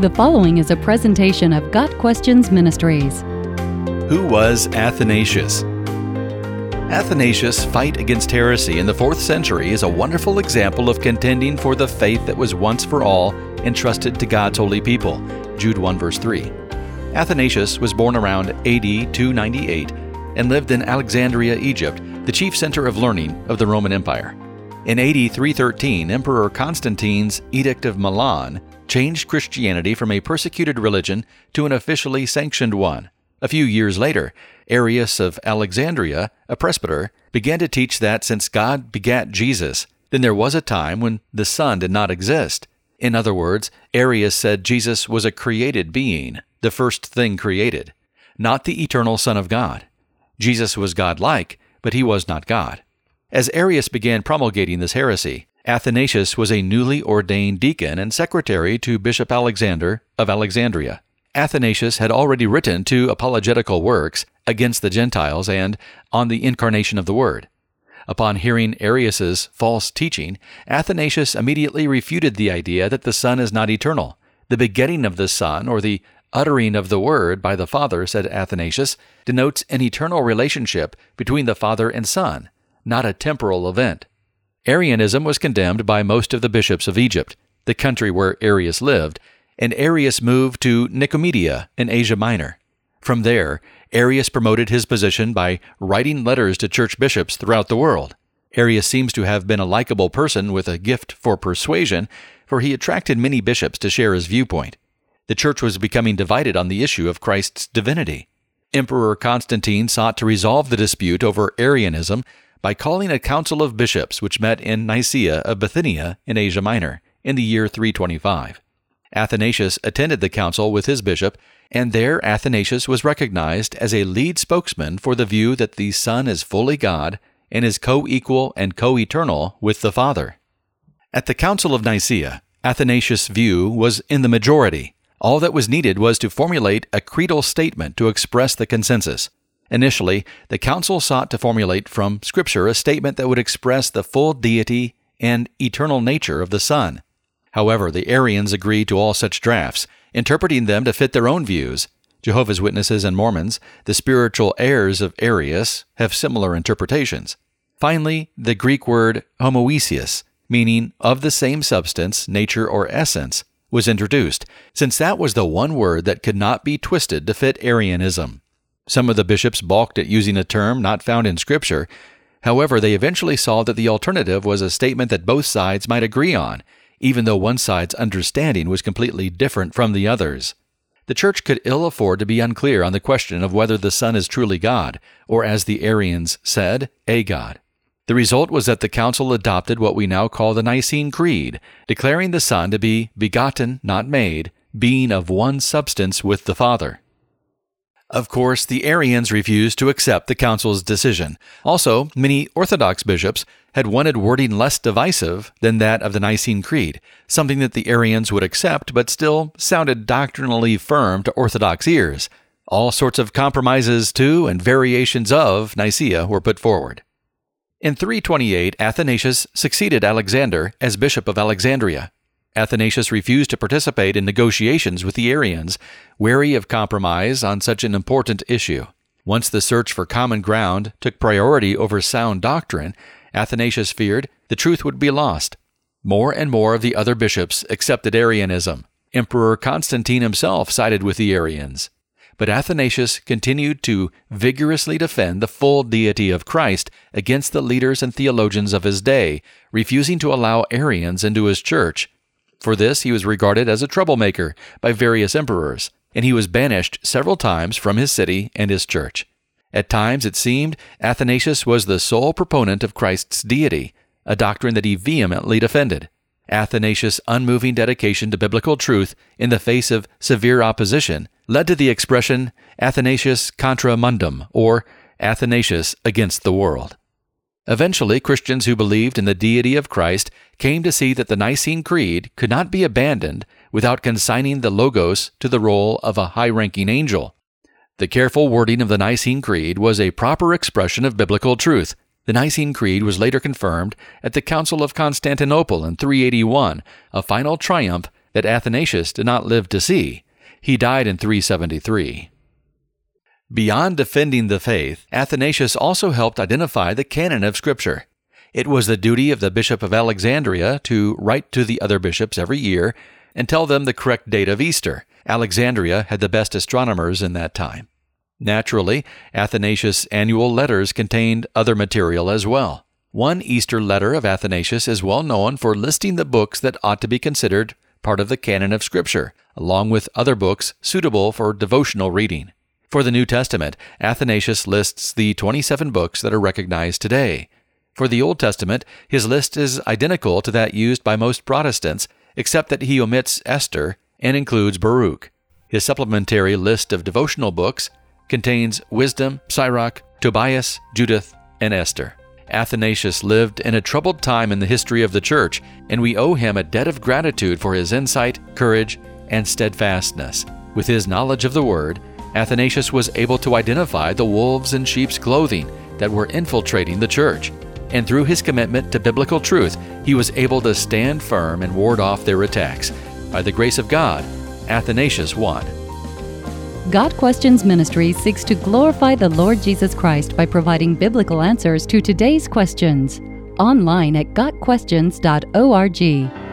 The following is a presentation of Got Questions Ministries. Who was Athanasius? Athanasius' fight against heresy in the 4th century is a wonderful example of contending for the faith that was once for all entrusted to God's holy people. Jude 1 verse 3. Athanasius was born around AD 298 and lived in Alexandria, Egypt, the chief center of learning of the Roman Empire. In AD 313, Emperor Constantine's Edict of Milan changed Christianity from a persecuted religion to an officially sanctioned one. A few years later, Arius of Alexandria, a presbyter, began to teach that since God begat Jesus, then there was a time when the Son did not exist. In other words, Arius said Jesus was a created being, the first thing created, not the eternal Son of God. Jesus was God like, but he was not God. As Arius began promulgating this heresy, Athanasius was a newly ordained deacon and secretary to Bishop Alexander of Alexandria. Athanasius had already written two apologetical works against the Gentiles and on the incarnation of the Word. Upon hearing Arius's false teaching, Athanasius immediately refuted the idea that the Son is not eternal. The begetting of the Son, or the uttering of the Word by the Father, said Athanasius, denotes an eternal relationship between the Father and Son, not a temporal event. Arianism was condemned by most of the bishops of Egypt, the country where Arius lived, and Arius moved to Nicomedia in Asia Minor. From there, Arius promoted his position by writing letters to church bishops throughout the world. Arius seems to have been a likable person with a gift for persuasion, for he attracted many bishops to share his viewpoint. The church was becoming divided on the issue of Christ's divinity. Emperor Constantine sought to resolve the dispute over Arianism by calling a council of bishops which met in Nicaea of Bithynia in Asia Minor in the year 325. Athanasius attended the council with his bishop, and there Athanasius was recognized as a lead spokesman for the view that the Son is fully God and is co equal and co eternal with the Father. At the Council of Nicaea, Athanasius' view was in the majority. All that was needed was to formulate a creedal statement to express the consensus. Initially, the council sought to formulate from Scripture a statement that would express the full deity and eternal nature of the Son. However, the Arians agreed to all such drafts, interpreting them to fit their own views. Jehovah's Witnesses and Mormons, the spiritual heirs of Arius, have similar interpretations. Finally, the Greek word homoousios, meaning of the same substance, nature, or essence, was introduced, since that was the one word that could not be twisted to fit Arianism. Some of the bishops balked at using a term not found in Scripture. However, they eventually saw that the alternative was a statement that both sides might agree on, even though one side's understanding was completely different from the other's. The Church could ill afford to be unclear on the question of whether the Son is truly God, or as the Arians said, a God. The result was that the Council adopted what we now call the Nicene Creed, declaring the Son to be begotten, not made, being of one substance with the Father. Of course, the Arians refused to accept the council's decision. Also, many Orthodox bishops had wanted wording less divisive than that of the Nicene Creed, something that the Arians would accept but still sounded doctrinally firm to Orthodox ears. All sorts of compromises to and variations of Nicaea were put forward. In 328, Athanasius succeeded Alexander as Bishop of Alexandria. Athanasius refused to participate in negotiations with the Arians, wary of compromise on such an important issue. Once the search for common ground took priority over sound doctrine, Athanasius feared the truth would be lost. More and more of the other bishops accepted Arianism. Emperor Constantine himself sided with the Arians. But Athanasius continued to vigorously defend the full deity of Christ against the leaders and theologians of his day, refusing to allow Arians into his church for this, he was regarded as a troublemaker by various emperors, and he was banished several times from his city and his church. At times, it seemed, Athanasius was the sole proponent of Christ's deity, a doctrine that he vehemently defended. Athanasius' unmoving dedication to biblical truth in the face of severe opposition led to the expression Athanasius contra mundum, or Athanasius against the world. Eventually, Christians who believed in the deity of Christ came to see that the Nicene Creed could not be abandoned without consigning the Logos to the role of a high ranking angel. The careful wording of the Nicene Creed was a proper expression of biblical truth. The Nicene Creed was later confirmed at the Council of Constantinople in 381, a final triumph that Athanasius did not live to see. He died in 373. Beyond defending the faith, Athanasius also helped identify the canon of Scripture. It was the duty of the Bishop of Alexandria to write to the other bishops every year and tell them the correct date of Easter. Alexandria had the best astronomers in that time. Naturally, Athanasius' annual letters contained other material as well. One Easter letter of Athanasius is well known for listing the books that ought to be considered part of the canon of Scripture, along with other books suitable for devotional reading. For the New Testament, Athanasius lists the 27 books that are recognized today. For the Old Testament, his list is identical to that used by most Protestants, except that he omits Esther and includes Baruch. His supplementary list of devotional books contains Wisdom, Sirach, Tobias, Judith, and Esther. Athanasius lived in a troubled time in the history of the Church, and we owe him a debt of gratitude for his insight, courage, and steadfastness. With his knowledge of the Word, Athanasius was able to identify the wolves in sheep's clothing that were infiltrating the church. And through his commitment to biblical truth, he was able to stand firm and ward off their attacks. By the grace of God, Athanasius won. Got Questions Ministry seeks to glorify the Lord Jesus Christ by providing biblical answers to today's questions. Online at GotQuestions.org.